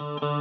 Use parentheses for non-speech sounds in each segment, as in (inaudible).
Hi,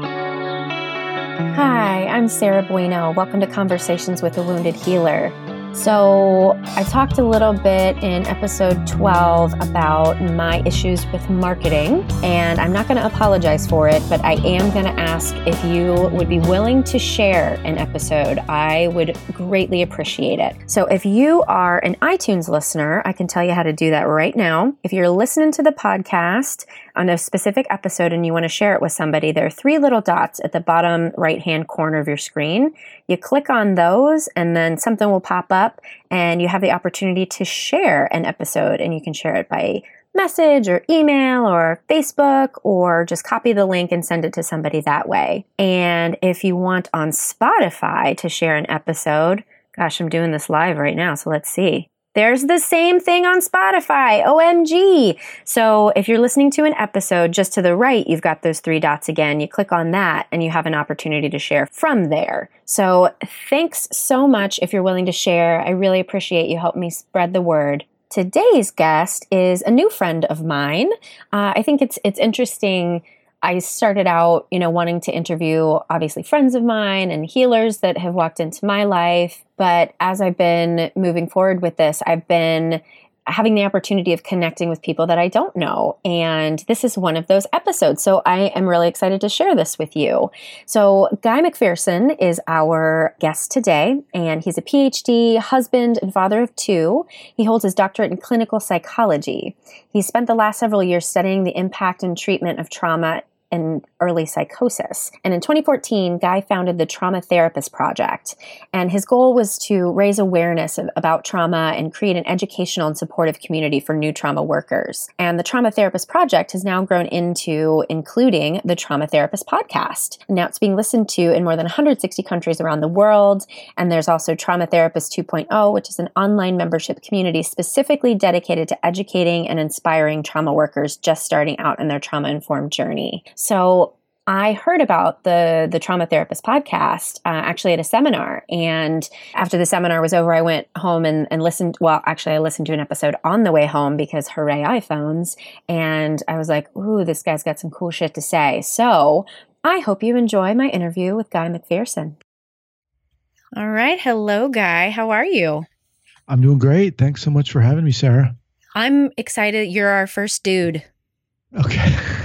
I'm Sarah Bueno. Welcome to Conversations with a Wounded Healer. So, I talked a little bit in episode 12 about my issues with marketing, and I'm not going to apologize for it, but I am going to ask if you would be willing to share an episode. I would greatly appreciate it. So, if you are an iTunes listener, I can tell you how to do that right now. If you're listening to the podcast on a specific episode and you want to share it with somebody, there are three little dots at the bottom right hand corner of your screen. You click on those, and then something will pop up and you have the opportunity to share an episode and you can share it by message or email or Facebook or just copy the link and send it to somebody that way. And if you want on Spotify to share an episode, gosh, I'm doing this live right now, so let's see. There's the same thing on Spotify. OMG. So if you're listening to an episode just to the right, you've got those three dots again. You click on that and you have an opportunity to share from there. So thanks so much if you're willing to share. I really appreciate you help me spread the word. Today's guest is a new friend of mine. Uh, I think it's it's interesting I started out, you know, wanting to interview obviously friends of mine and healers that have walked into my life. But as I've been moving forward with this, I've been having the opportunity of connecting with people that I don't know. And this is one of those episodes. So I am really excited to share this with you. So, Guy Macpherson is our guest today, and he's a PhD, husband, and father of two. He holds his doctorate in clinical psychology. He spent the last several years studying the impact and treatment of trauma and early psychosis. And in 2014, Guy founded the Trauma Therapist Project. And his goal was to raise awareness of, about trauma and create an educational and supportive community for new trauma workers. And the Trauma Therapist Project has now grown into including the Trauma Therapist Podcast. Now it's being listened to in more than 160 countries around the world. And there's also Trauma Therapist 2.0, which is an online membership community specifically dedicated to educating and inspiring trauma workers just starting out in their trauma informed journey. So I heard about the the trauma therapist podcast uh, actually at a seminar, and after the seminar was over, I went home and, and listened. Well, actually, I listened to an episode on the way home because hooray iPhones, and I was like, "Ooh, this guy's got some cool shit to say." So I hope you enjoy my interview with Guy Macpherson. All right, hello, Guy. How are you? I'm doing great. Thanks so much for having me, Sarah. I'm excited. You're our first dude. Okay. (laughs)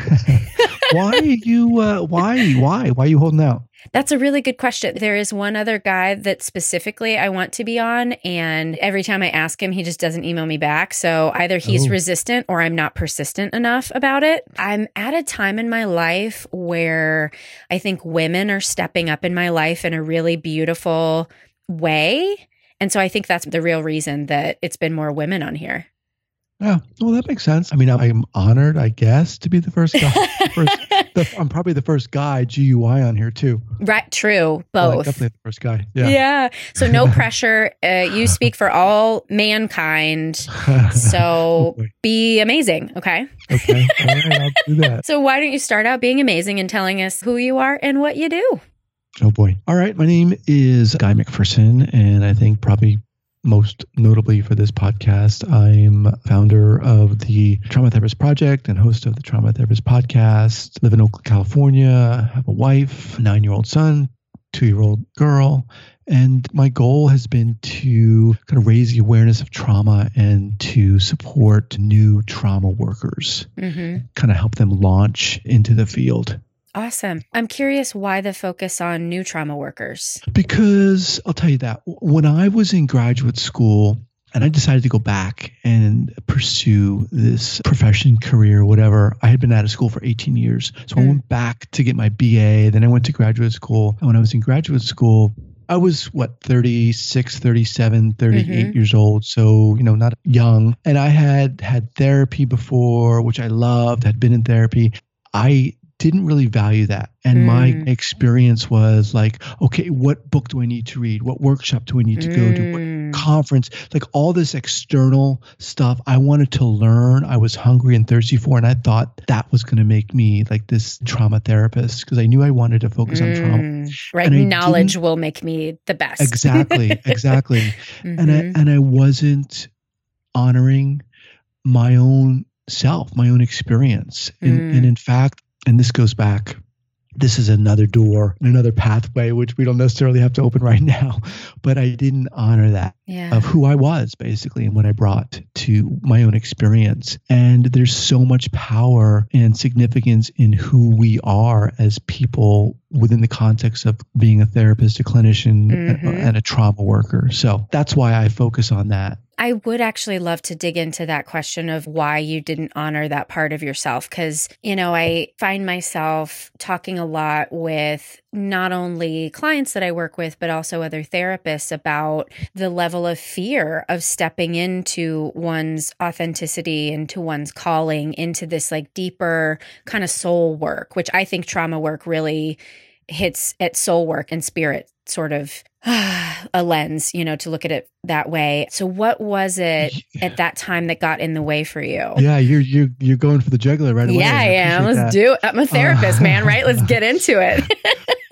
why are you uh, why why why are you holding out? That's a really good question. There is one other guy that specifically i want to be on and every time i ask him he just doesn't email me back. So either he's oh. resistant or i'm not persistent enough about it. I'm at a time in my life where i think women are stepping up in my life in a really beautiful way. And so i think that's the real reason that it's been more women on here yeah, well, that makes sense. I mean, I'm honored, I guess, to be the first guy. first, (laughs) the, I'm probably the first guy GUI on here too. Right, true, both. Well, definitely the first guy. Yeah. Yeah. So no (laughs) pressure. Uh, you speak for all mankind. (laughs) So be amazing. Okay. Okay. All right, I'll do that. So why don't you start out being amazing and telling us who you are and what you do? Oh boy. All right. My name is Guy Macpherson, and I think probably most notably for this podcast, I'm founder of the Trauma Therapist Project and host of the Trauma Therapist Podcast. Live in Oakland, California. Have a wife, nine year old son, two year old girl. And my goal has been to kind of raise the awareness of trauma and to support new trauma workers, mm-hmm. kind of help them launch into the field. Awesome. I'm curious why the focus on new trauma workers? Because I'll tell you that when I was in graduate school, and I decided to go back and pursue this profession, career, whatever. I had been out of school for 18 years. So mm. I went back to get my BA. Then I went to graduate school. And when I was in graduate school, I was what 36, 37, 38 mm-hmm. years old, so you know, not young. And I had had therapy before, which I loved, had been in therapy. I didn't really value that. And mm. my experience was like, okay, what book do I need to read? What workshop do I need to mm. go to? What mm. conference? Like all this external stuff I wanted to learn. I was hungry and thirsty for, and I thought that was going to make me like this trauma therapist because I knew I wanted to focus mm. on trauma. Mm. Right. Knowledge will make me the best. Exactly. (laughs) Exactly. mm-hmm. And I and I wasn't honoring my own self, my own experience. And, and in fact, and this goes back this is another door, another pathway, which we don't necessarily have to open (laughs) right now. But I didn't honor that yeah. of who I was basically and what I brought to my own experience. And there's so much power and significance in who we are as people within the context of being a therapist, a clinician, mm-hmm. and a trauma worker. So that's why I focus on that. I would actually love to dig into that question of why you didn't honor that part of yourself. Because, you know, I find myself talking a lot with not only clients that I work with, but also other therapists about the level of fear of stepping into one's authenticity, into one's calling, into this like deeper kind of soul work, which I think trauma work really hits at soul work and spirit sort of (sighs) a lens, you know, to look at it that way. So what was it yeah. at that time that got in the way for you? Yeah, you're you're you're going for the jugular right away. Yeah, I am. Let's that. do it. I'm a therapist, uh, man, right? Let's get (laughs) into it.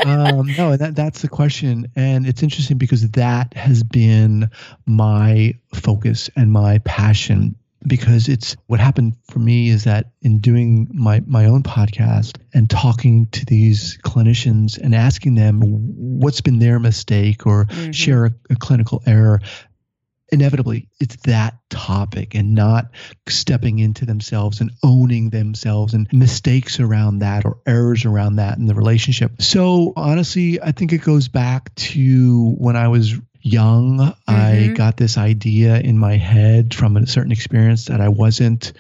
um, no, that that's the question. And it's interesting because that has been my focus and my passion because it's what happened for me is that in doing my my own podcast and talking to these clinicians and asking them what's been their mistake or mm-hmm. share a, a clinical error inevitably it's that topic and not stepping into themselves and owning themselves and mistakes around that or errors around that in the relationship. So honestly, I think it goes back to when I was young, mm-hmm. I got this idea in my head from a certain experience that I wasn't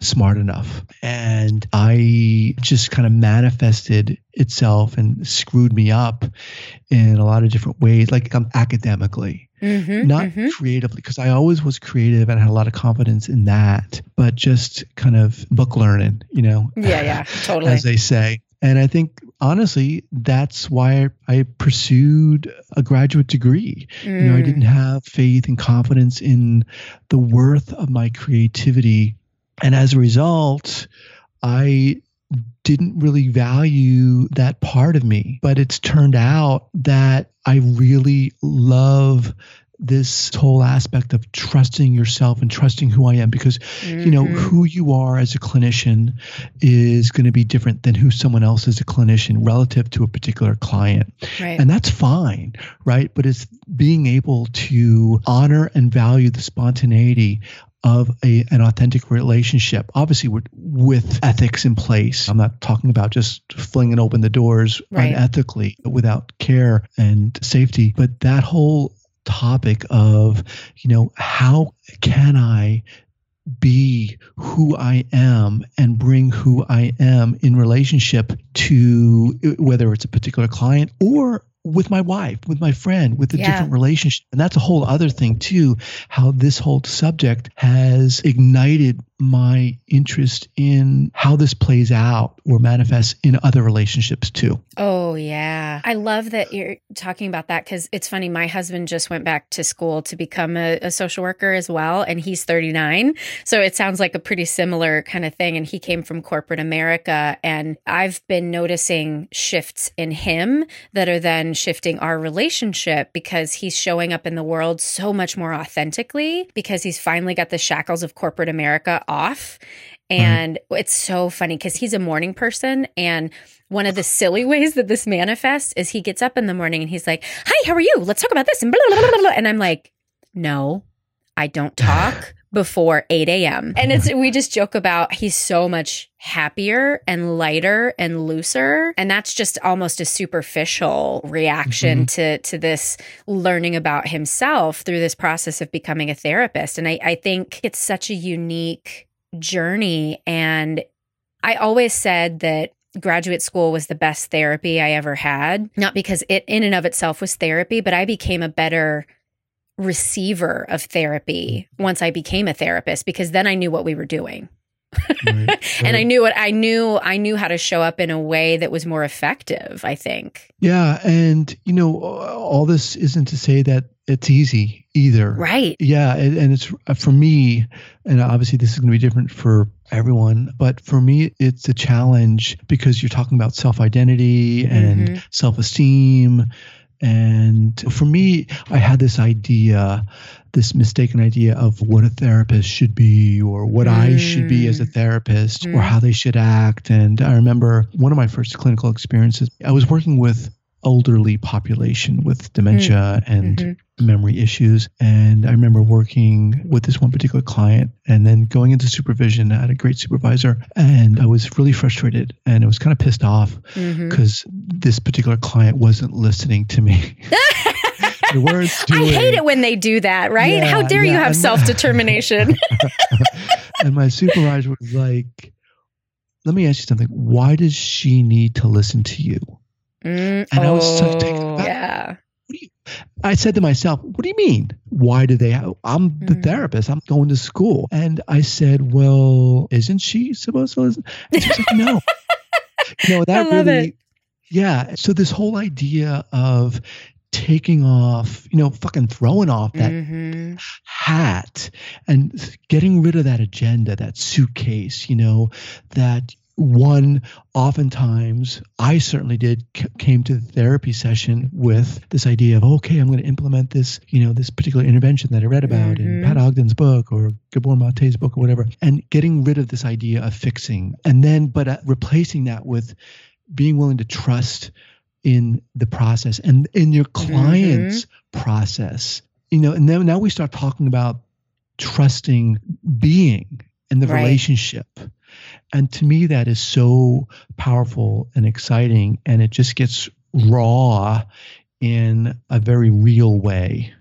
smart enough. And I just kind of manifested itself and screwed me up in a lot of different ways, like um, academically, mm-hmm, not mm-hmm. creatively, because I always was creative and had a lot of confidence in that, but just kind of book learning, you know? Yeah, yeah, totally. As they say. And I think honestly, that's why I pursued a graduate degree. Mm. You know, I didn't mm. have faith and confidence in the worth of my creativity. And as a result, I didn't really value that part of me. But it's turned out that I really love this whole aspect of trusting yourself and trusting who I am because mm-hmm. you know mm-hmm. who you are as a clinician is going to be different than who someone else is a clinician relative to a particular client. Right. And that's fine, right? But it's being able to honor and value the spontaneity of a, an authentic relationship, obviously with, with ethics in place. I'm not talking about just flinging open the doors right. unethically without care and safety, but that whole topic of, you know, how can I be who I am and bring who I am in relationship to whether it's a particular client or with my wife, with my friend, with a yeah. different relationship. And that's a whole other thing, too, how this whole subject has ignited my interest in how this plays out or manifests in other relationships too. Oh, yeah. I love that you're talking about that because it's funny. My husband just went back to school to become a, a, social worker as well, and he's 39. So it sounds like a pretty similar kind of thing. And he came from corporate America. And I've been noticing shifts in him that are then shifting our relationship because he's showing up in the world so much more authentically because he's finally got the shackles of corporate America off. And mm. it's so funny because he's a morning person. And one of the silly (laughs) ways that this manifests is he gets up in the morning and he's like, Hi, how are you? Let's talk about this. And, blah, blah, blah, and I'm like, No, I don't (laughs) talk before 8 a.m. And it's we just joke about he's so much happier and lighter and looser. And that's just almost a superficial reaction mm-hmm. to to this learning about himself through this process of becoming a therapist. And I, I think it's such a unique journey. And I always said that graduate school was the best therapy I ever had, not because it in and of itself was therapy, but I became a better receiver of therapy once I became a therapist because then I knew what we were doing. Right, right. (laughs) and I knew what I knew I knew how to show up in a way that was more effective, I think. Yeah, and you know all this isn't to say that it's easy either. Right. Yeah, and, and it's uh, for me and obviously this is going to be different for everyone, but for me it's a challenge because you're talking about self-identity and mm-hmm. self-esteem And for me, I had this idea, this mistaken idea of what a therapist should be or what mm. I should be as a mm. therapist mm. or how they should act. And I remember one of my first clinical experiences, I was working with elderly population with dementia mm. and mm-hmm. memory issues. And I remember working with this one particular client and then going into supervision. I had a great supervisor and I was really frustrated and I was kind of pissed off because mm-hmm. this particular client wasn't listening to me. (laughs) (laughs) the words I hate it when they do that, right? Yeah, How dare yeah. you have self determination? (laughs) and my supervisor was like, let me ask you something. Why does she need to listen to you? Mm, and I was so taken aback. Yeah. You, I said to myself, "What do you mean? Why do they? Have, I'm the mm. therapist. I'm going to school." And I said, "Well, isn't she supposed to listen?" And she was like, "No." (laughs) you know that really, it. yeah. So this whole idea of taking off, you know, fucking throwing off that mm-hmm. hat and getting rid of that agenda, that suitcase, you know, that one oftentimes i certainly did c- came to the therapy session with this idea of okay i'm going to implement this you know this particular intervention that i read about mm-hmm. in pat ogden's book or gabor mate's book or whatever and getting rid of this idea of fixing and then but uh, replacing that with being willing to trust in the process and in your client's mm-hmm. process you know and then now we start talking about trusting being and the right. relationship and to me, that is so powerful and exciting. And it just gets raw in a very real way.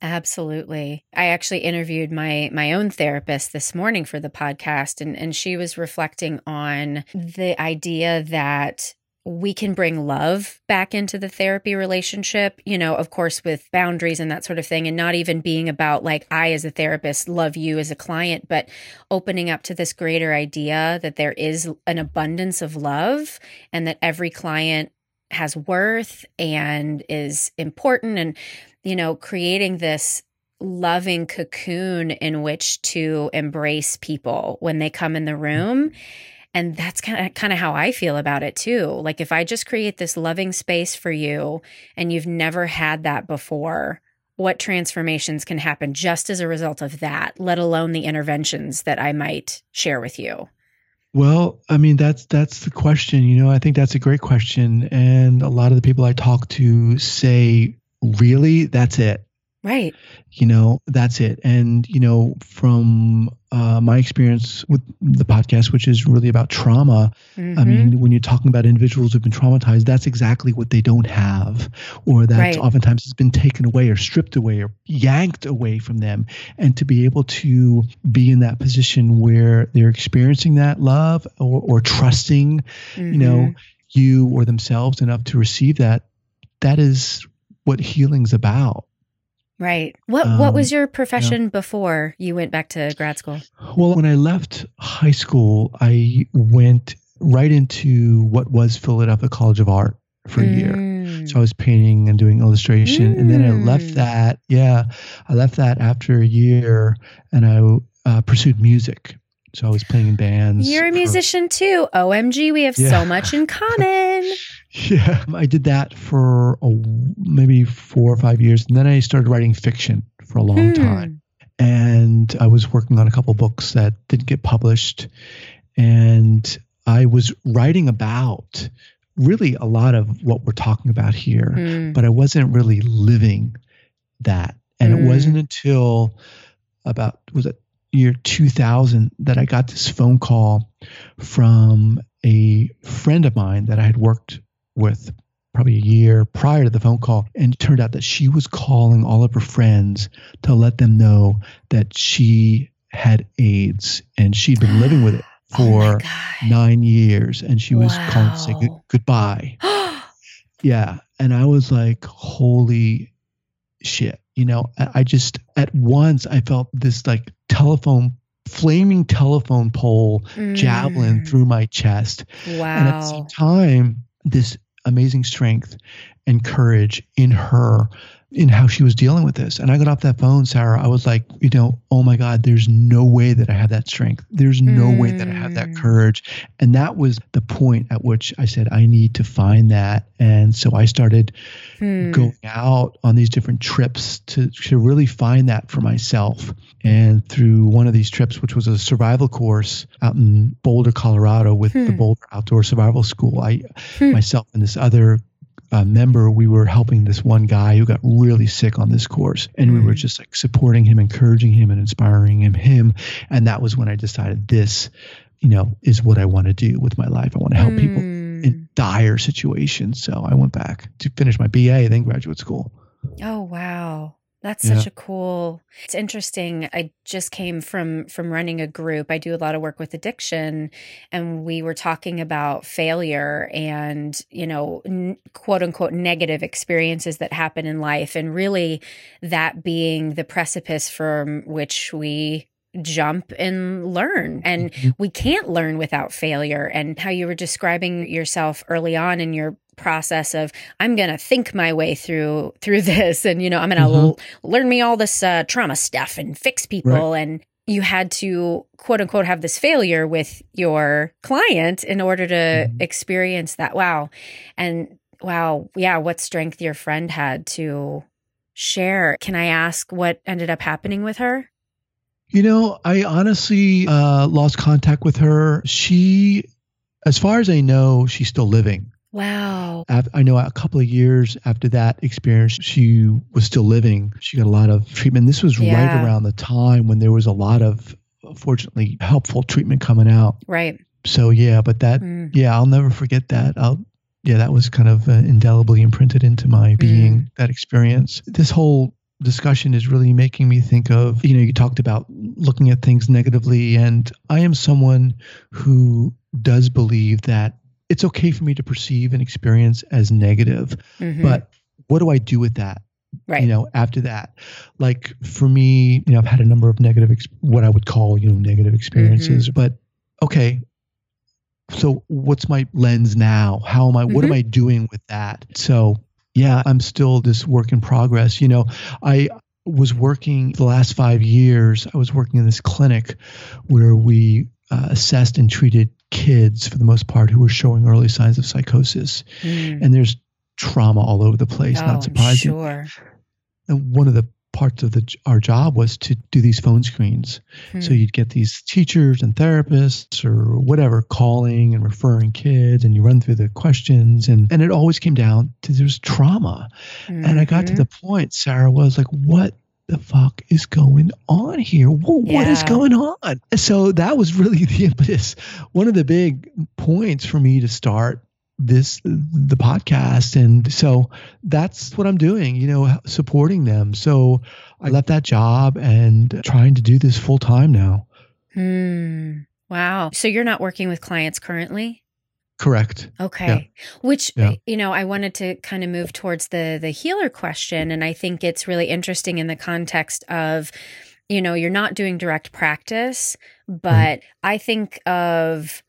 Absolutely. I actually interviewed my my own therapist this morning for the podcast and and she was reflecting on the idea that we can bring love back into the therapy relationship, you know, of course, with boundaries and that sort of thing, and not even being about like, I as a therapist love you as a client, but opening up to this greater idea that there is an abundance of love and that every client has worth and is important. And, you know, creating this loving cocoon in which to embrace people when they come in the room and that's kind of kind of how I feel about it too. Like if I just create this loving space for you and you've never had that before, what transformations can happen just as a result of that, let alone the interventions that I might share with you? Well, I mean that's that's the question, you know. I think that's a great question and a lot of the people I talk to say, "Really? That's it." Right. You know, that's it. And, you know, from uh, my experience with the podcast, which is really about trauma, mm-hmm. I mean, when you're talking about individuals who've been traumatized, that's exactly what they don't have, or that right. oftentimes it's been taken away or stripped away or yanked away from them. And to be able to be in that position where they're experiencing that love or, or trusting, mm-hmm. you know, mm-hmm. you or themselves enough to receive that, that is what healing's about. Right. What um, what was um, your profession yeah. before you went back to grad school? Well, when I left high school, I went right into what was Philadelphia College of Art for a mm. year. So I was painting and doing illustration, mm. and then I left mm. that. Yeah, I left that after a year, and I uh, pursued music. So I was playing in bands. You're a musician too. OMG, we have yeah. so much in common. (laughs) yeah, I did that for a, maybe four or five years, and then I started writing fiction for a long hmm. time. And I was working on a couple books that didn't get published, and I was writing about really a lot of what we're talking about here, hmm. but I wasn't really living that. And it wasn't hmm. until about was it year 2000 that I got this phone call from a friend of mine that I had worked with probably a year prior to the phone call. And it turned out that she was calling all of her friends to let them know that she had AIDS and she'd been living with it (gasps) oh for oh nine years. And she was wow. calling to say good- goodbye. (gasps) yeah. And I was like, holy shit. You know, I just at once I felt this like telephone flaming telephone pole mm. javelin through my chest. Wow. And at the same time, this amazing strength and courage in her in how she was dealing with this. And I got off that phone, Sarah. I was like, you know, oh my God, there's no way that I have that strength. There's no mm. way that I have that mm. courage. And that was the point at which I said, I need to find that. And so I started mm. going out on these different trips to, to really find that for myself. And through one of these trips, which was a survival course out in Boulder, Colorado, with the hmm. Boulder Outdoor Survival School, I hmm. myself and this other uh, member, we were helping this one guy who got really sick on this course, and we were mm. just like supporting him, encouraging him, and inspiring him. Him, and that was when I decided this, you know, is what I want to do with my life. I want to help mm. people in dire situations. So I went back to finish my BA, then graduate school. Oh wow! That's yeah. such a cool. It's interesting. I just came from from running a group. I do a lot of work with addiction and we were talking about failure and, you know, n- quote unquote negative experiences that happen in life and really that being the precipice from which we jump and learn. And mm-hmm. we can't learn without failure. And how you were describing yourself early on in your process of I'm going to think my way through through (laughs) this and you know I'm going to mm-hmm. l- learn me all this uh, trauma stuff and fix people. Right. and you had to quote unquote have this failure with your client in order to mm-hmm. experience that. Wow. And wow yeah what strength your friend had to share. Can i ask what ended up happening with her? You know i honestly uh, lost contact with her. She as far as i know she's still living Wow. I know a couple of years after that experience, she was still living. She got a lot of treatment. This was yeah. right around the time when there was a lot of, fortunately, helpful treatment coming out. Right. So, yeah, but that, mm. yeah, I'll never forget that. I'll, yeah, that was kind of uh, indelibly imprinted into my being, mm. that experience. This whole discussion is really making me think of you know you talked about looking at things negatively and i am someone who does believe that it's okay for me to perceive an experience as negative, mm-hmm. but what do I do with that? Right. You know, after that, like for me, you know, I've had a number of negative, ex- what I would call, you know, negative experiences, mm-hmm. but okay. So what's my lens now? How am I, mm-hmm. what am mm-hmm. I doing with that? So yeah, I'm still this work in progress. You know, I, was working the last five years. I was working in this clinic where we uh, assessed and treated kids for the most part who were showing early signs of psychosis. Mm. And there's trauma all over the place, oh, not surprising. Sure. And one of the parts of the our job was to do these phone screens. Hmm. So you'd get these teachers and therapists or whatever calling and referring kids and you run through the questions and and it always came down to there's trauma. Mm-hmm. And I got to mm-hmm. the point Sarah was like what the fuck is going on here? Whoa, yeah. What is going on? So that was really (laughs) the impetus. One of the big points for me to start this the podcast and so that's what i'm doing you know supporting them so i left that job and trying to do this full time now hmm wow so you're not working with clients currently Correct. Okay. Yeah. Which yeah. you know, I wanted to kind of move towards the the healer question and I think it's really interesting in the context of you know, you're not doing direct practice, but mm. I think of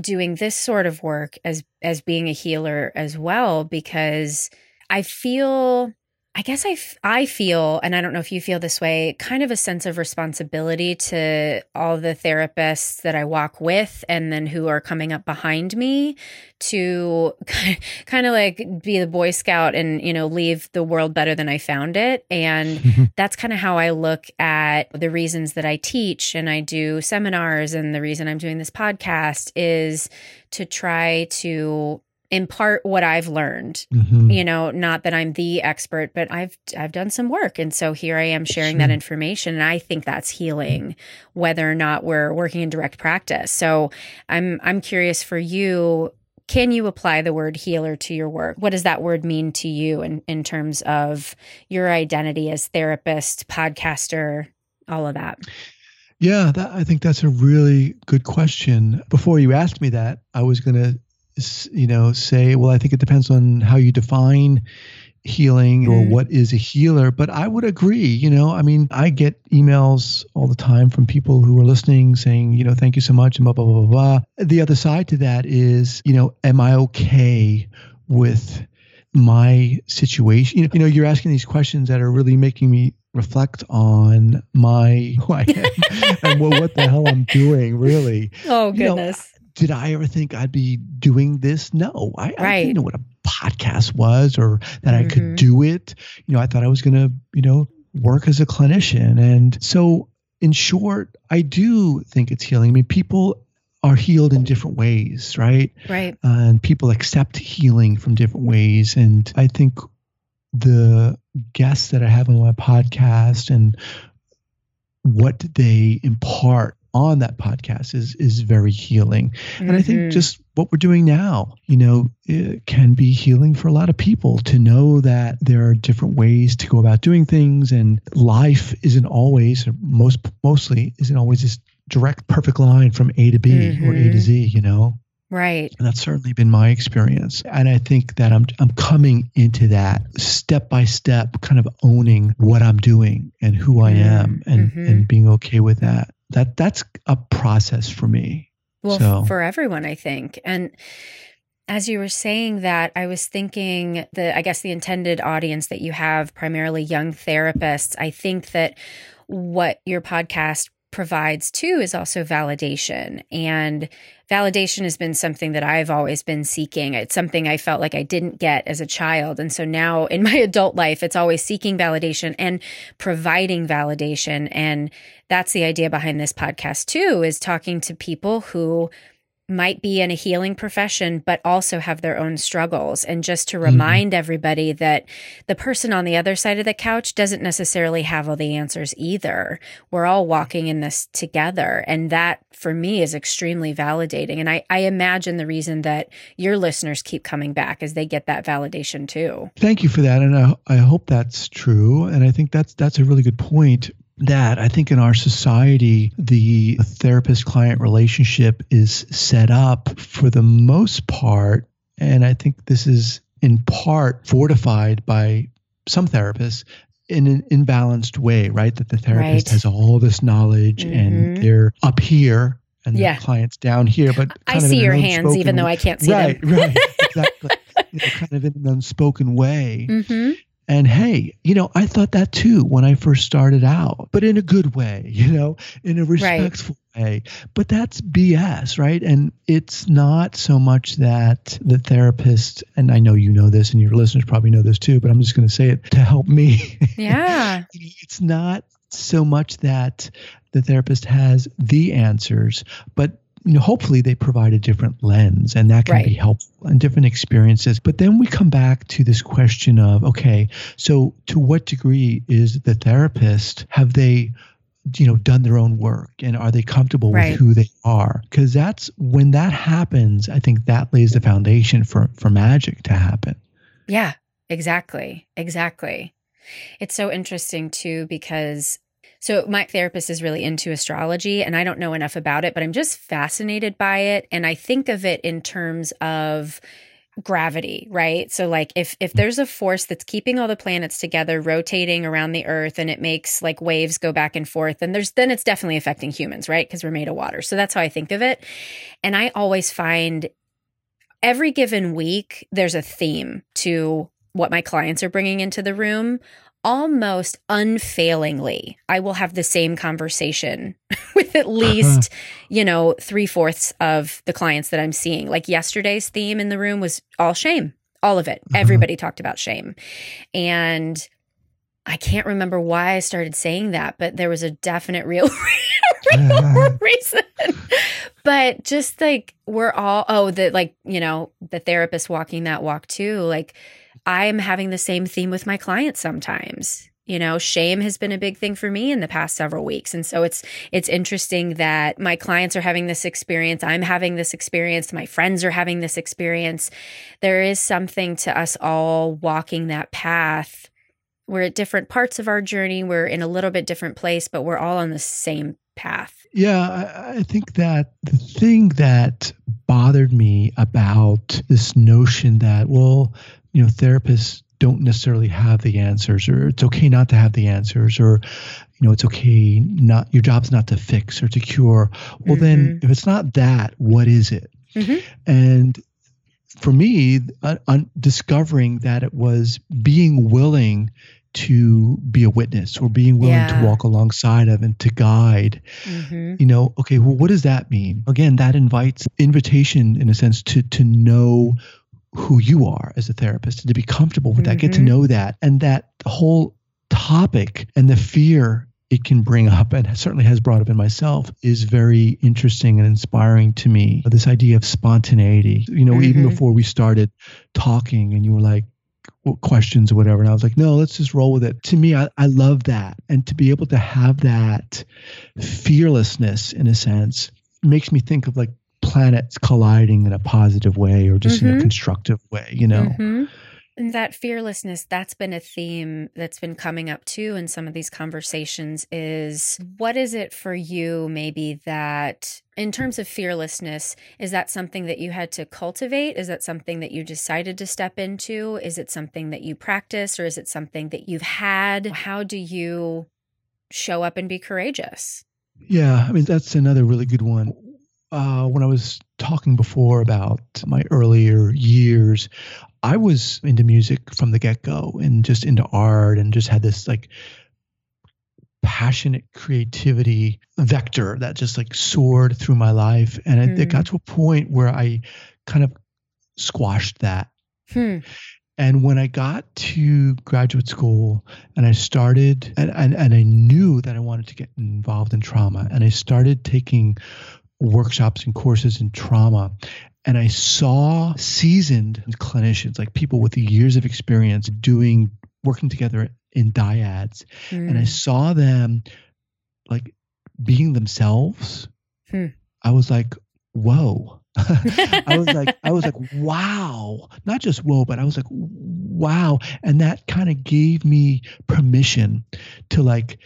doing this sort of work as as being a healer as well because I feel I guess I, f- I feel, and I don't know if you feel this way, kind of a sense of responsibility to all the therapists that I walk with and then who are coming up behind me to (laughs) kind of like be the Boy Scout and, you know, leave the world better than I found it. And (laughs) that's kind of how I look at the reasons that I teach and I do seminars. And the reason I'm doing this podcast is to try to impart what I've learned. Mm-hmm. You know, not that I'm the expert, but I've I've done some work and so here I am sharing sure. that information and I think that's healing whether or not we're working in direct practice. So, I'm I'm curious for you can you apply the word healer to your work? What does that word mean to you in, in terms of your identity as therapist, podcaster, all of that? Yeah, that, I think that's a really good question. Before you asked me that, I was going to you know say well i think it depends on how you define healing or mm. what is a healer but i would agree you know i mean i get emails all the time from people who are listening saying you know thank you so much and blah blah blah blah, blah. the other side to that is you know am i okay with my situation. You know, you know, you're asking these questions that are really making me reflect on my (laughs) who I am and what, what the hell I'm doing, really. Oh, goodness. Did I ever think I'd be doing this? No, I, right. I didn't know what a podcast was or that mm-hmm. I could mm-hmm. do it. You know, I thought I was going to, you know, work as a clinician. And so, in short, I do think it's healing. I mean, people are healed in different ways, right? Right. Uh, and people accept healing from different ways. And I think the guests that I have on my podcast and what they impart on that podcast is is very healing. Mm-hmm. And I think mm-hmm. just what we're doing now, you know, can be healing for a lot of people to know that there are different ways to go about doing things and life isn't always most mostly isn't always this direct perfect line from A to B mm-hmm. or A to mm-hmm. Z, you know. Right. And that's certainly been my experience. And I think that I'm I'm coming into that step by step kind of owning what I'm doing and who I am and mm-hmm. and being okay with that. That that's a process for me. Well, so. for everyone, I think. And as you were saying that, I was thinking the I guess the intended audience that you have, primarily young therapists, I think that what your podcast provides too is also validation. And validation has been something that I've always been seeking. It's something I felt like I didn't get as a child. And so now in my (laughs) adult life, it's always seeking validation and providing validation. And that's the idea behind this podcast too, is talking to people who might be in a healing profession, but also have their own struggles. And just to mm-hmm. remind mm-hmm. everybody that the person on the other side of the couch doesn't necessarily have all the answers either. We're all walking in this together. And that for me is extremely validating. And I, I imagine the reason that your listeners keep coming back is they get that validation too. Thank you for that. And I, I hope that's true. And I think that's that's a really good point that I think in our society, the therapist client relationship is set up for the most part. And I think this is in part fortified by some therapists in an imbalanced way, right? That the therapist right. has all this knowledge mm-hmm. and they're up here and yeah. the client's down here. But I see your hands, even though I can't see right, them. Right, (laughs) exactly. you know, kind of in an unspoken way. Mm-hmm. And hey, you know, I thought that too when I first started out, but in a good way, (laughs) you know, in a respectful right. way. But that's BS, right? And it's not so much that the therapist, and I know you know this and your listeners probably know this too, but I'm just going to say it to help me. (laughs) Yeah. it's not so much that the therapist has the answers, but you know, hopefully they provide a different lens and that can right. be helpful and different experiences. But then we come back to this question of, okay, so to what degree is the therapist, have they you know done their own work and are they comfortable right. with who they are because that's when that happens i think that lays the foundation for for magic to happen yeah exactly exactly it's so interesting too because so, my therapist is really into astrology, and I don't know enough about it, but I'm just fascinated by it. And I think of it in terms of gravity right? So like if if there's a force that's keeping all the planets together rotating around the earth and it makes like waves go back and forth then there's then it's definitely affecting humans right? Because we're made of water. So that's how i think of it. And i always find every given week there's a theme to what my clients are bringing into the room almost unfailingly, I will have the same conversation (laughs) with at least, (laughs) you know, three fourths of the clients that I'm seeing. Like yesterday's theme in the room was all shame, all of it. Uh-huh. Everybody talked about shame. And I can't remember why I started saying that, but there was a definite real, (laughs) real reason. but just like we're all, oh, the like, you know, the therapist walking that walk too, like, I am having the same theme with my clients sometimes. You know, shame has been a big thing for me in the past several weeks. And so it's it's interesting that my clients are having this experience, I'm having this experience, my friends are having this experience. There is something to us all walking that path. We're at different parts of our journey, we're in a little bit different place, but we're all on the same path. Yeah, I, I think that the thing that bothered me about this notion that, well, you know therapists don't necessarily have the answers or it's okay not to have the answers or you know it's okay not your job's not to fix or to cure well mm-hmm. then if it's not that what is it mm-hmm. and for me, uh, discovering that it was being willing to be a witness or being willing yeah. to walk alongside of and to guide mm-hmm. you know okay well what does that mean again that invites invitation in a sense to to know who you are as a therapist and to be comfortable with mm-hmm. that get to mm-hmm. know that and that whole topic and the fear it can bring up and certainly has brought up in myself is very interesting and inspiring to me this idea of spontaneity you know mm-hmm. even before we started talking and you were like questions or whatever. And I was like, no, let's just roll with it. To me, I, I love that. And to be able to have that fearlessness in a sense makes me think of like planets colliding in a positive way or just mm-hmm. in a mm-hmm. constructive way, you know? Mm-hmm. And that fearlessness, that's been a theme that's been coming up too in some of these conversations is what is it for you, maybe that in terms of fearlessness, is that something that you had to cultivate? Is that something that you decided to step into? Is it something that you practice or is it something that you've had? How do you show up and be courageous? Yeah, I mean, that's another really good one. Uh, when I was talking before about my earlier years, I was into music from the get go and just into art and just had this like passionate creativity vector that just like soared through my life. And it, it got hmm. to a point where I kind of squashed that. Hmm. And when I got to graduate school and I started, and, and, and I knew that I wanted to get involved in trauma, and I started taking workshops and courses in trauma and I saw seasoned clinicians, like people with years of experience doing working together in dyads. Mm. And I saw them like being themselves. Hmm. I was like, whoa. (laughs) (laughs) I was like, I was like, wow. Not just whoa, but I was like, wow. And that kind of gave me permission to like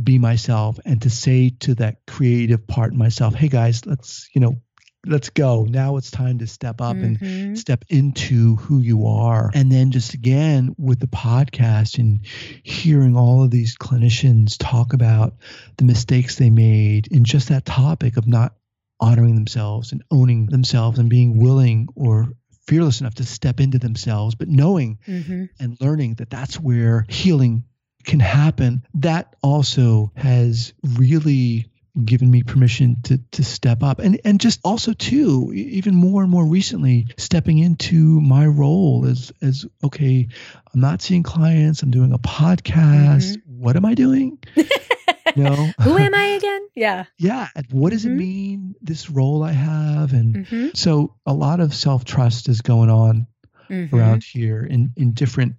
be myself and to say to that creative part in myself, hey guys, let's, you know, let's go. Now it's time to step up mm-hmm. and step into who you are. And then just again with the podcast and hearing all of these clinicians talk about the mistakes they made in just that topic of not honoring themselves and owning themselves and being willing or fearless enough to step into themselves, but knowing mm-hmm. and learning that that's where healing can happen. That also has really given me permission to to step up and and just also too even more and more recently stepping into my role as as okay i'm not seeing clients i'm doing a podcast mm-hmm. what am i doing (laughs) know who am i again yeah yeah what does mm-hmm. it mean this role i have and mm-hmm. so a lot of self-trust is going on mm-hmm. around here in in different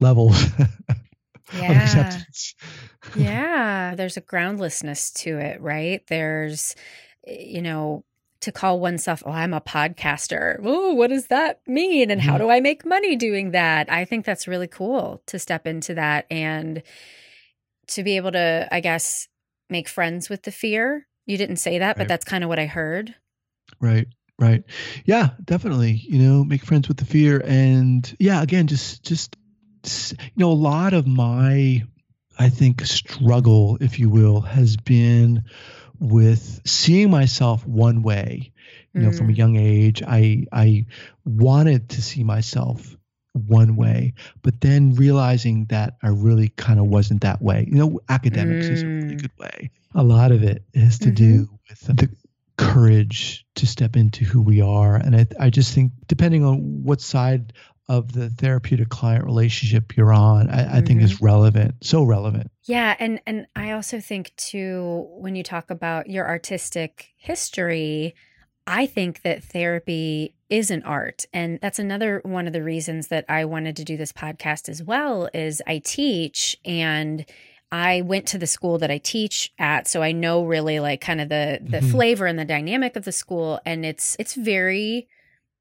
levels (laughs) (laughs) yeah. (laughs) yeah. There's a groundlessness to it, right? There's, eh, you know, to call oneself, oh, I'm a podcaster. Oh, what does that mean? And mm-hmm. how do I make money doing that? I think that's really cool to step into that and to be able to, I guess, make friends with the fear. You didn't say that, right. but that's kind of what I heard. Right. Right. Yeah, definitely. You know, make friends with the fear and yeah, again, just just you know, a lot of my, I think, struggle, if you will, has been with seeing myself one way. You know, mm. from a mm. young age, I I wanted to see myself one way, but then realizing that I really kind of wasn't that way. You know, academics mm. is a really mm. good way. A lot of it has to mm-hmm. do with the courage to step into who we are. And I, I just think, depending on what side of the therapeutic client relationship you're on, I, mm-hmm. I, think is mm-hmm. relevant, so relevant. Yeah, and and I also think too when you talk about your artistic history, I think that therapy is an art, and that's another one of the reasons that I wanted to do this podcast as well. Is I teach and. I went to the school that I teach at, so I know really like kind of the the mm-hmm. flavor and the dynamic of the school, and it's it's very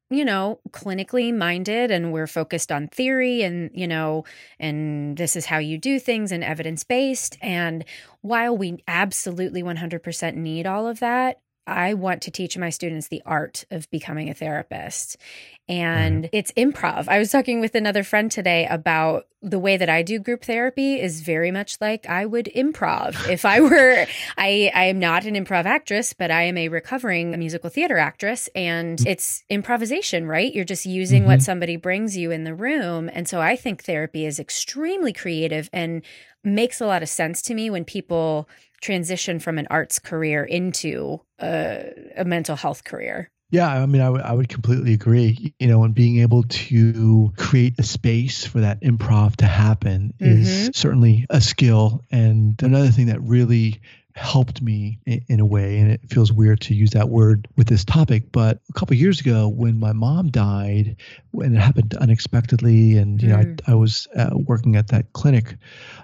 you know, clinically minded and we're focused on theory and, you know, and this is how you do things and evidence based. And while we absolutely 100% need all of that, I want to teach my students the art of becoming a therapist. And mm. it's improv. I was talking with another friend today about the way that I do group therapy is very much like I would improv. (laughs) If I were, I, I am not an improv actress, but I am a recovering musical theater actress and mm-hmm. it's improvisation, right? You're just using mm-hmm. what somebody brings you in the room. And so I think therapy is extremely creative and makes a lot of sense to me when people transition from an arts career into a, a mental health career. Yeah, I mean, I, w- I would completely agree. You know, and being able to create a space for that improv to happen mm-hmm. is certainly a skill. And another thing that really helped me in, a way, and it feels weird to use that word with this topic, but a couple years ago when my mom died, and it happened unexpectedly, and you mm. know, I, mm. I was uh, working at that clinic,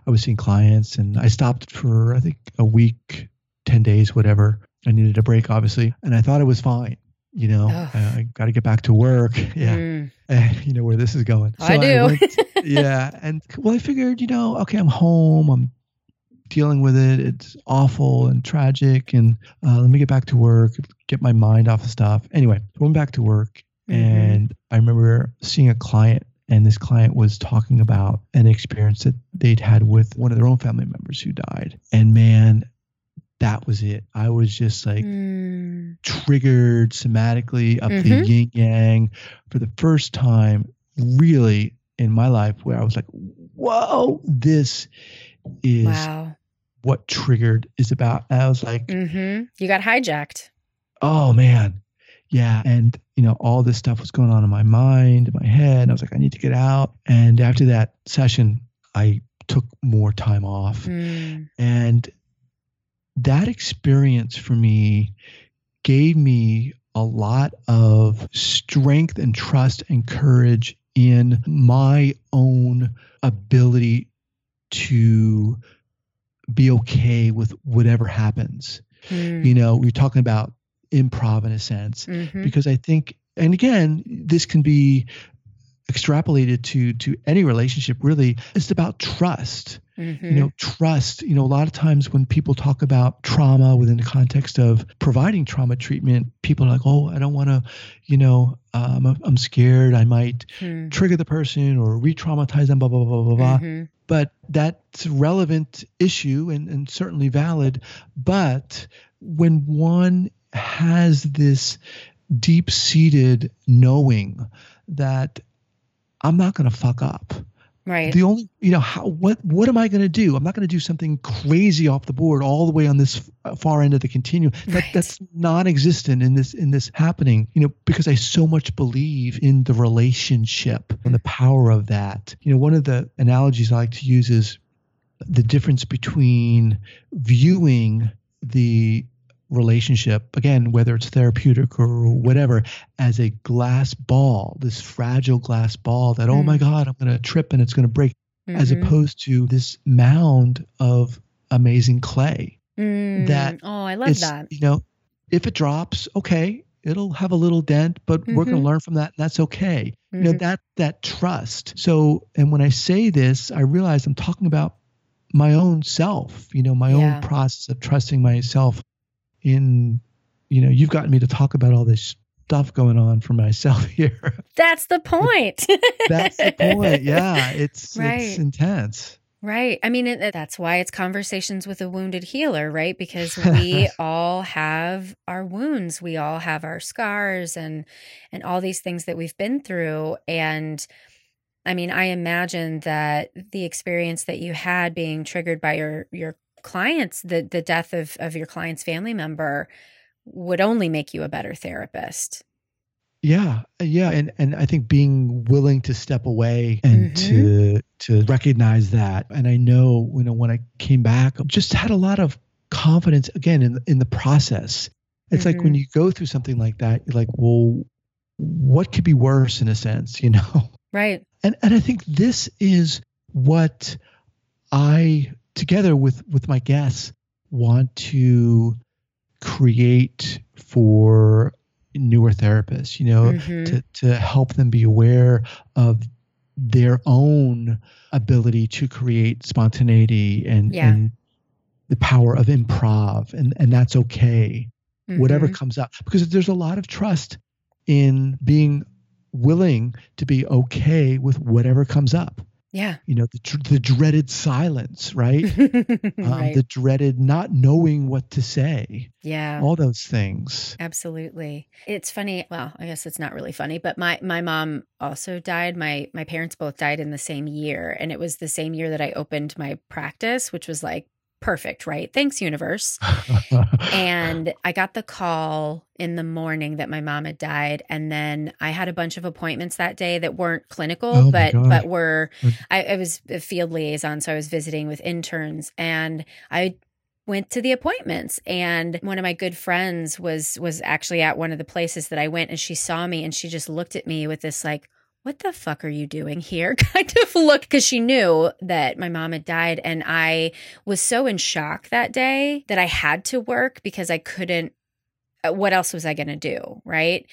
I was seeing clients, and I stopped for I think a week, ten days, whatever. I needed a break, obviously, and I thought it was fine you know, I got to get back to work. (laughs) Yeah. Mm. (laughs) Uh, you know where this is going. So I do. I went, (laughs) yeah. And well, I figured, you know, okay, I'm home. I'm dealing with it. It's awful and tragic. And uh, let me get back to work, get my mind off of stuff. Anyway, went back to work. Mm-hmm. And I remember seeing a client and this client was talking about an experience that they'd had with one of their own family members who died. And man, that was it. I was just like mm. triggered somatically up mm-hmm. the yin yang for the first time, really in my life, where I was like, whoa, this is wow. what triggered is about. And I was like, mm-hmm. you got hijacked. Oh, man. Yeah. And, you know, all this stuff was going on in my mind, in my head. And I was like, I need to get out. And after that session, I took more time off. Mm. And that experience for me gave me a lot of strength and trust and courage in my own ability to be okay with whatever happens. Mm. You know, we're talking about improv in a sense, mm-hmm. because I think, and again, this can be extrapolated to to any relationship really it's about trust mm-hmm. you know trust you know a lot of times when people talk about trauma within the context of providing trauma treatment people are like oh i don't want to you know um, i'm scared i might mm. trigger the person or re-traumatize them blah blah blah blah blah mm-hmm. but that's a relevant issue and, and certainly valid but when one has this deep seated knowing that I'm not going to fuck up. Right. The only, you know, how what what am I going to do? I'm not going to do something crazy off the board all the way on this uh, far end of the continuum. That right. that's non-existent in this in this happening. You know, because I so much believe in the relationship and the power of that. You know, one of the analogies I like to use is the difference between viewing the relationship, again, whether it's therapeutic or whatever, as a glass ball, this fragile glass ball that, mm. oh my mm. God, I'm going to trip and it's going to break, mm-hmm. as opposed to this mound of amazing clay. Mm. That oh, I love that. You know, if it drops, okay, it'll have a little dent, but mm-hmm. we're going to learn from that. And that's okay. Mm-hmm. You know, mm-hmm. that that trust. So, and when I say this, I realize I'm talking about my own self, you know, my yeah. own process of trusting myself in you know you've gotten me to talk about all this stuff going on for myself (laughs) here that's the point (laughs) that's the point yeah it's right. it's intense Right. I mean, it, that's why it's conversations with a wounded healer, right? Because (laughs) we all have our wounds, we all have our scars, and and all these things that we've been through. And I mean, I imagine that the experience that you had being triggered by your your clients the the death of of your client's family member would only make you a better therapist yeah yeah and and i think being willing to step away and mm-hmm. to to recognize that and i know you know when i came back just had a lot of confidence again in in the process it's mm-hmm. like when mm-hmm. you go through something like that you're like well what could be worse in a sense you (laughs) know right and and i think this is what i together with with my guests want to create for newer therapists you know mm-hmm. to to help them be aware of their own ability to create spontaneity and yeah. and the power of improv and and that's okay mm-hmm. whatever comes up because there's a lot of trust in being willing to be okay with whatever comes up Yeah. You know, the, the dreaded silence, right? (laughs) um, right. The dreaded not knowing what to say. yeah. All those things. Absolutely. It's funny. Well, I guess it's not really funny, but my my mom also died. My my parents both died in the same year, and it was the same year that I opened my practice, which was like perfect, right? Thanks universe. and (laughs) I got the call in the morning that my mom had died and then I had a bunch of appointments that day that weren't clinical Oh but but were I, I was a field liaison so I was visiting with interns and I went to the appointments and one of my good friends was was actually at one of the places that I went and she saw me and she just looked at me with this like what the fuck are you doing here (laughs) kind of look because she knew that my mom had died and I was so in shock that day that I had to work because I couldn't uh, what else was I going to do, right?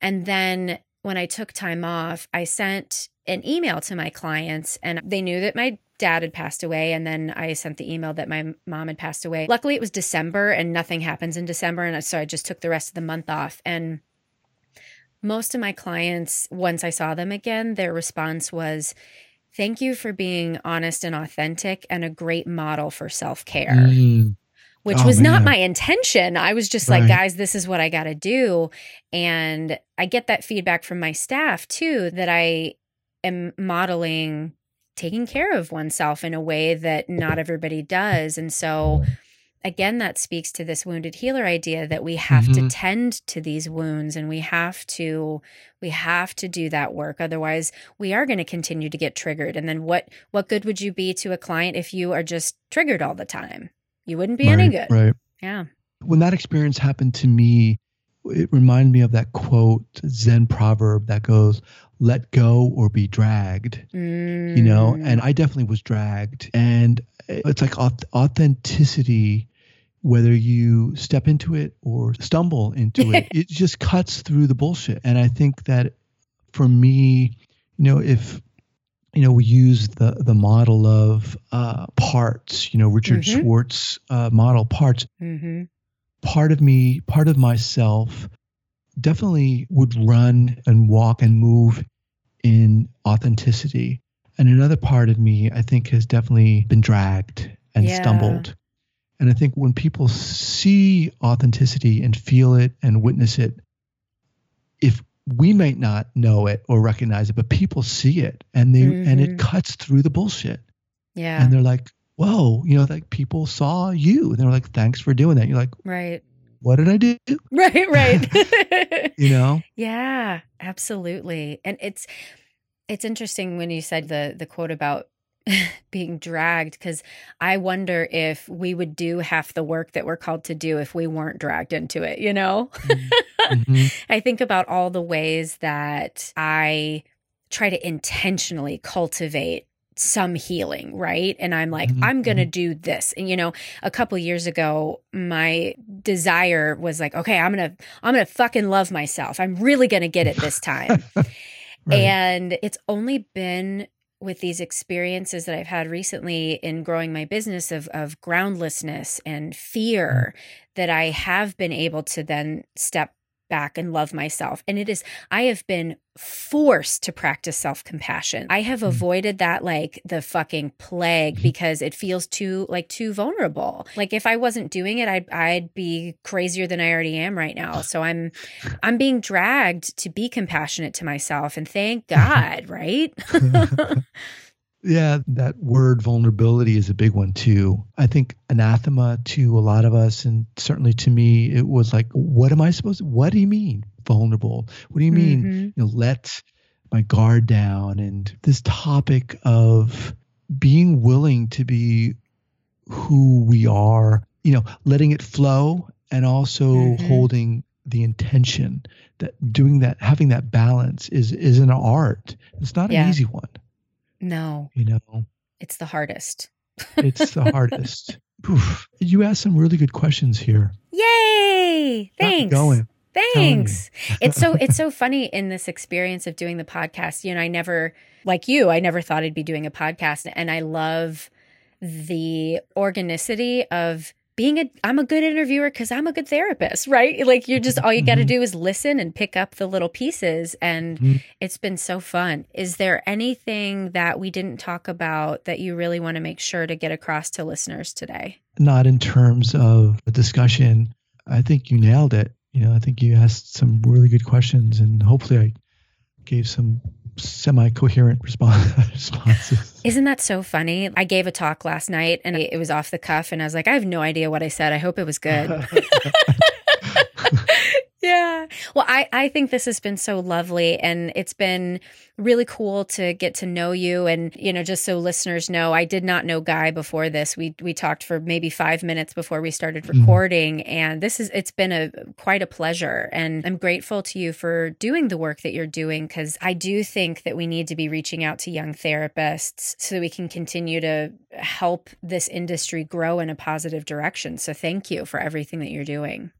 And then when I took time off, I sent an email to my clients and they knew that my dad had passed away and then I sent the email that my mom had passed away. Luckily it was December and nothing happens in December and so I just took the rest of the month off and most of my clients once I saw them again their response was thank you for being honest and authentic and a great model for self-care Mm. which Oh, was not my intention. I was just like, guys, this is what I got to do. And I get that feedback from my staff too that I am modeling taking care of oneself in a way that not everybody does. And so, again, that speaks to this wounded healer idea that we have to Mhm. tend to these wounds and we have to we have to do that work otherwise we are going to continue to get triggered and then what what good would you be to a client if you are just triggered all the time you wouldn't be any good Right. yeah when that experience happened to me, it reminded me of that quote, Zen proverb that goes, let go or be dragged, you know? Mm. And I definitely was dragged. And it's like auth- authenticity, whether you step into it or stumble into it, (laughs) it just cuts through the bullshit. And I think that for me, you know, if you know, we use the the model of uh, parts. You know, Richard Mhm. Schwartz uh, model parts hmm part of me, part of myself definitely would run and walk and move in authenticity. And another part of me, I think, has definitely been dragged and Yeah. stumbled. And I think when people see authenticity and feel it and witness it, if we might not know it or recognize it, but people see it and they and Mhm. it cuts through the bullshit yeah and they're like, whoa, you know, like people saw you. And they're like, thanks for doing that. You're like, right what did I do? (laughs) right right (laughs) You know? (laughs) yeah absolutely and it's it's interesting when you said the the quote about (laughs) being dragged because i wonder if we would do half the work that we're called to do if we weren't dragged into it you know Mhm. (laughs) I think about all the ways that I try to intentionally cultivate some healing, right? And I'm like, Mhm, I'm going to do this. And you know, a couple years ago, my desire was like, okay, I'm going to I'm going to fucking love myself. I'm really going to get it this time. (laughs) Right. And it's only been with these experiences that I've had recently in growing my business of of groundlessness and fear mm. that I have been able to then step back and love myself. And it is I have been forced to practice self-compassion. I have Mm. avoided that like the fucking plague because it feels too like too vulnerable. Like if I wasn't doing it, I'd I'd be crazier than I already am right now. So I'm I'm being dragged to be compassionate to myself and thank (laughs) God, right? (laughs) (laughs) yeah, that word vulnerability is a big one too. I think anathema to a lot of us, and certainly to me, it was like, what am I supposed to, what do you mean vulnerable? What do you mean, Mhm. you know, let my guard down? And this topic of being willing to be who we are, you know, letting it flow and also Mhm. holding the intention that doing that, having that balance is, is an art. It's not Yeah. an easy one. No, You know, it's the hardest. it's the hardest. (laughs) Oof. You asked some really good questions here. Yay! Thanks. Going. Thanks. it's so (laughs) it's so funny in this experience of doing the podcast. You know, I never like you, I never thought I'd be doing a podcast and I love the organicity of being a I'm a good interviewer cuz I'm a good therapist, right? Like you're just all you got to mm-hmm. do is listen and pick up the little pieces and mm-hmm. it's been so fun. Is there anything that we didn't talk about that you really want to make sure to get across to listeners today? Not in terms of a discussion. I think you nailed it. You know, I think you asked some really good questions and hopefully I gave some semi-coherent (laughs) responses. Isn't that so funny? I gave a talk last night and it was off the cuff and I was like, I have no idea what I said. I hope it was good. (laughs) (laughs) Yeah. Well, I, I think this has been so lovely and it's been really cool to get to know you. And, you know, just so listeners know, I did not know Guy before this. We we talked for maybe five minutes before we started mm-hmm. recording. Mm-hmm. And this is it's been a quite a pleasure. And I'm grateful to you for doing the work that you're doing because I do think that we need to be reaching out to young therapists so that we can continue to help this industry grow in a positive direction. So thank you for everything that you're doing.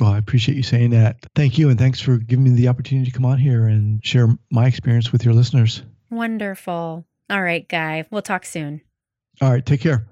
Well, I appreciate you saying that. Thank you. And thanks for giving me the opportunity to come on here and share my experience with your listeners. Wonderful. All right, Guy. We'll talk soon. All right. Take care.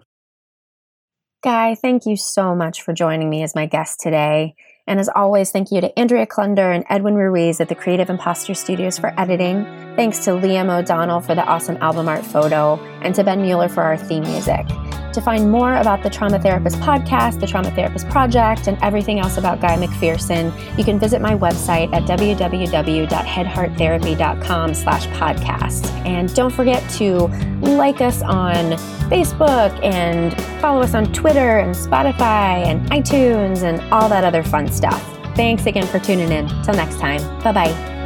Guy, thank you so much for joining me as my guest today. And as always, thank you to Andrea Klunder and Edwin Ruiz at the Creative Imposter Studios for editing. Thanks to Liam O'Donnell for the awesome album art photo, and to Ben Mueller for our theme music. To find more about the Trauma Therapist podcast, the Trauma Therapist Project, and everything else about Guy Macpherson, you can visit my website at www.headhearttherapy.com slash podcast. And don't forget to like us on Facebook and follow us on Twitter and Spotify and iTunes and all that other fun stuff. Thanks again for tuning in. Till next time. Bye bye.